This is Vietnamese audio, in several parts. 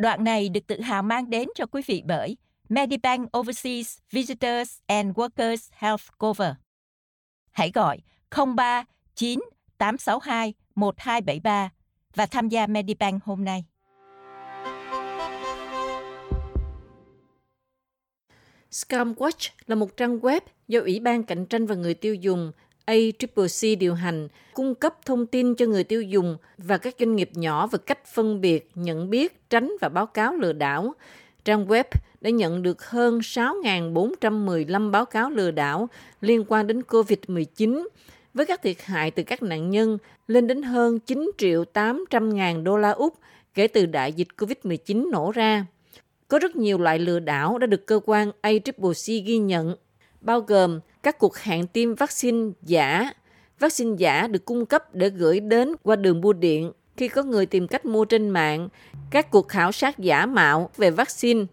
Đoạn này được tự hào mang đến cho quý vị bởi Medibank Overseas Visitors and Workers Health Cover. Hãy gọi 03 9 862 1273 và tham gia Medibank hôm nay. Scamwatch là một trang web do Ủy ban Cạnh tranh và Người tiêu dùng ACCC điều hành, cung cấp thông tin cho người tiêu dùng và các doanh nghiệp nhỏ về cách phân biệt, nhận biết, tránh và báo cáo lừa đảo. Trang web đã nhận được hơn 6.415 báo cáo lừa đảo liên quan đến COVID-19, với các thiệt hại từ các nạn nhân lên đến hơn 9 triệu 800 ngàn đô la Úc kể từ đại dịch COVID-19 nổ ra. Có rất nhiều loại lừa đảo đã được cơ quan ACCC ghi nhận, bao gồm các cuộc hẹn tiêm vaccine giả. Vaccine giả được cung cấp để gửi đến qua đường bưu điện khi có người tìm cách mua trên mạng, các cuộc khảo sát giả mạo về vaccine.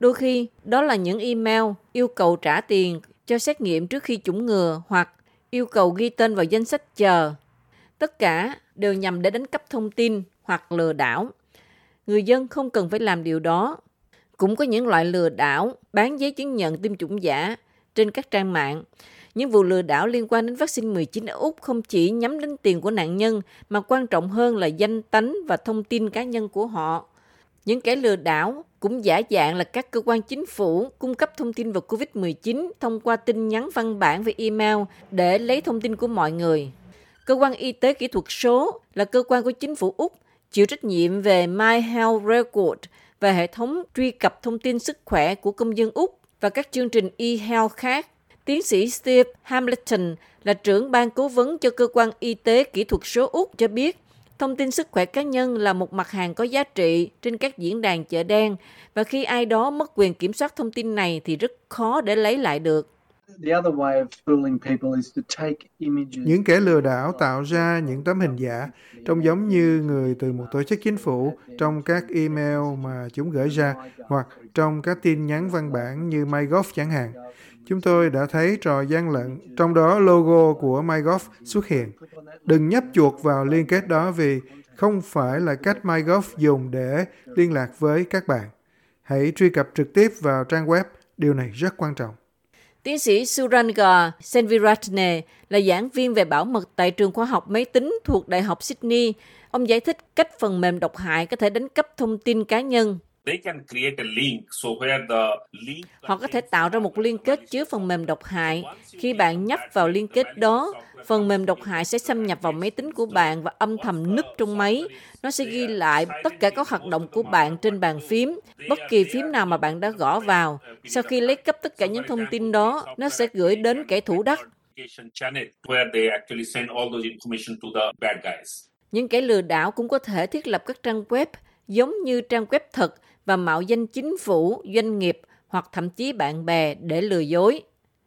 Đôi khi, đó là những email yêu cầu trả tiền cho xét nghiệm trước khi chủng ngừa hoặc yêu cầu ghi tên vào danh sách chờ. Tất cả đều nhằm để đánh cắp thông tin hoặc lừa đảo. Người dân không cần phải làm điều đó. Cũng có những loại lừa đảo bán giấy chứng nhận tiêm chủng giả trên các trang mạng. Những vụ lừa đảo liên quan đến vaccine 19 ở Úc không chỉ nhắm đến tiền của nạn nhân, mà quan trọng hơn là danh tánh và thông tin cá nhân của họ. Những kẻ lừa đảo cũng giả dạng là các cơ quan chính phủ cung cấp thông tin về COVID-19 thông qua tin nhắn văn bản và email để lấy thông tin của mọi người. Cơ quan y tế kỹ thuật số là cơ quan của chính phủ Úc chịu trách nhiệm về My Health Record và hệ thống truy cập thông tin sức khỏe của công dân Úc và các chương trình e-health khác. Tiến sĩ Steve Hamilton là trưởng ban cố vấn cho cơ quan y tế kỹ thuật số Úc cho biết, thông tin sức khỏe cá nhân là một mặt hàng có giá trị trên các diễn đàn chợ đen và khi ai đó mất quyền kiểm soát thông tin này thì rất khó để lấy lại được. Những kẻ lừa đảo tạo ra những tấm hình giả trông giống như người từ một tổ chức chính phủ trong các email mà chúng gửi ra hoặc trong các tin nhắn văn bản như MyGov chẳng hạn. Chúng tôi đã thấy trò gian lận, trong đó logo của MyGov xuất hiện. Đừng nhấp chuột vào liên kết đó vì không phải là cách MyGov dùng để liên lạc với các bạn. Hãy truy cập trực tiếp vào trang web, điều này rất quan trọng. Tiến sĩ Suranga Senviratne là giảng viên về bảo mật tại trường khoa học máy tính thuộc Đại học Sydney. Ông giải thích cách phần mềm độc hại có thể đánh cắp thông tin cá nhân. Họ có thể tạo ra một liên kết chứa phần mềm độc hại. Khi bạn nhấp vào liên kết đó, phần mềm độc hại sẽ xâm nhập vào máy tính của bạn và âm thầm núp trong máy. Nó sẽ ghi lại tất cả các hoạt động của bạn trên bàn phím, bất kỳ phím nào mà bạn đã gõ vào. Sau khi lấy cắp tất cả những thông tin đó, nó sẽ gửi đến kẻ thủ đắc. Những kẻ lừa đảo cũng có thể thiết lập các trang web giống như trang web thật và mạo danh chính phủ, doanh nghiệp hoặc thậm chí bạn bè để lừa dối.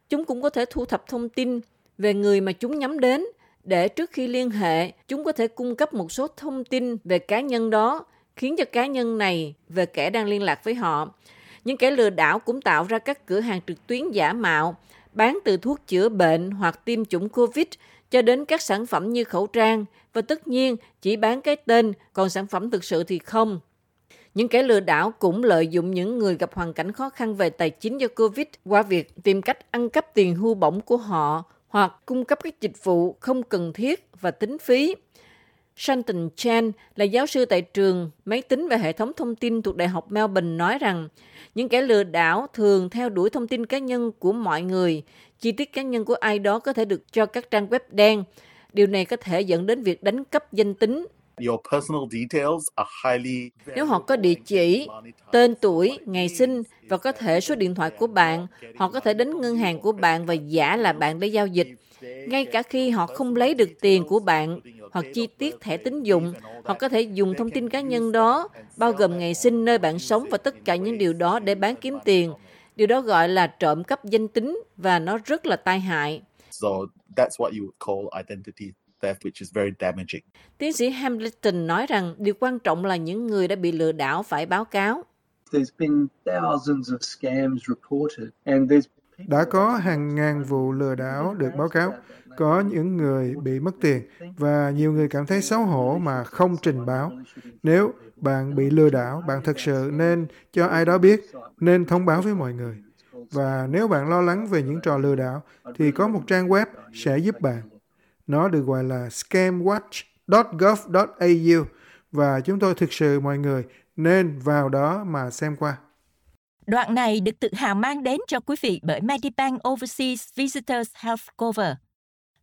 Chúng cũng có thể thu thập thông tin về người mà chúng nhắm đến để trước khi liên hệ, chúng có thể cung cấp một số thông tin về cá nhân đó, khiến cho cá nhân này về kẻ đang liên lạc với họ. Những kẻ lừa đảo cũng tạo ra các cửa hàng trực tuyến giả mạo, bán từ thuốc chữa bệnh hoặc tiêm chủng COVID cho đến các sản phẩm như khẩu trang và tất nhiên chỉ bán cái tên, còn sản phẩm thực sự thì không. Những kẻ lừa đảo cũng lợi dụng những người gặp hoàn cảnh khó khăn về tài chính do Covid qua việc tìm cách ăn cắp tiền hưu bổng của họ hoặc cung cấp các dịch vụ không cần thiết và tính phí. Shanton Chan là giáo sư tại trường máy tính và hệ thống thông tin thuộc Đại học Melbourne nói rằng những kẻ lừa đảo thường theo đuổi thông tin cá nhân của mọi người. Chi tiết cá nhân của ai đó có thể được cho các trang web đen. Điều này có thể dẫn đến việc đánh cắp danh tính nếu họ có địa chỉ, tên tuổi, ngày sinh và có thể số điện thoại của bạn, họ có thể đến ngân hàng của bạn và giả là bạn để giao dịch. Ngay cả khi họ không lấy được tiền của bạn hoặc chi tiết thẻ tín dụng, họ có thể dùng thông tin cá nhân đó, bao gồm ngày sinh, nơi bạn sống và tất cả những điều đó để bán kiếm tiền. Điều đó gọi là trộm cắp danh tính và nó rất là tai hại. So that's what you would call identity theft, which is very damaging. Tiến sĩ Hamilton nói rằng điều quan trọng là những người đã bị lừa đảo phải báo cáo. Đã có hàng ngàn vụ lừa đảo được báo cáo. Có những người bị mất tiền và nhiều người cảm thấy xấu hổ mà không trình báo. Nếu bạn bị lừa đảo, bạn thực sự nên cho ai đó biết, nên thông báo với mọi người. Và nếu bạn lo lắng về những trò lừa đảo, thì có một trang web sẽ giúp bạn. Nó được gọi là scamwatch.gov.au và chúng tôi thực sự mọi người nên vào đó mà xem qua. Đoạn này được tự hào mang đến cho quý vị bởi Medibank Overseas Visitors Health Cover.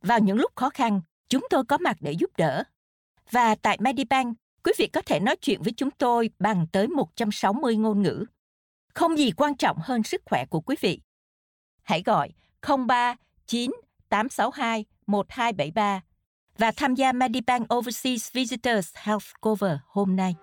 Vào những lúc khó khăn, chúng tôi có mặt để giúp đỡ. Và tại Medibank, quý vị có thể nói chuyện với chúng tôi bằng tới 160 ngôn ngữ. Không gì quan trọng hơn sức khỏe của quý vị. Hãy gọi 03 9 862 1273 và tham gia Medibank Overseas Visitors Health Cover hôm nay.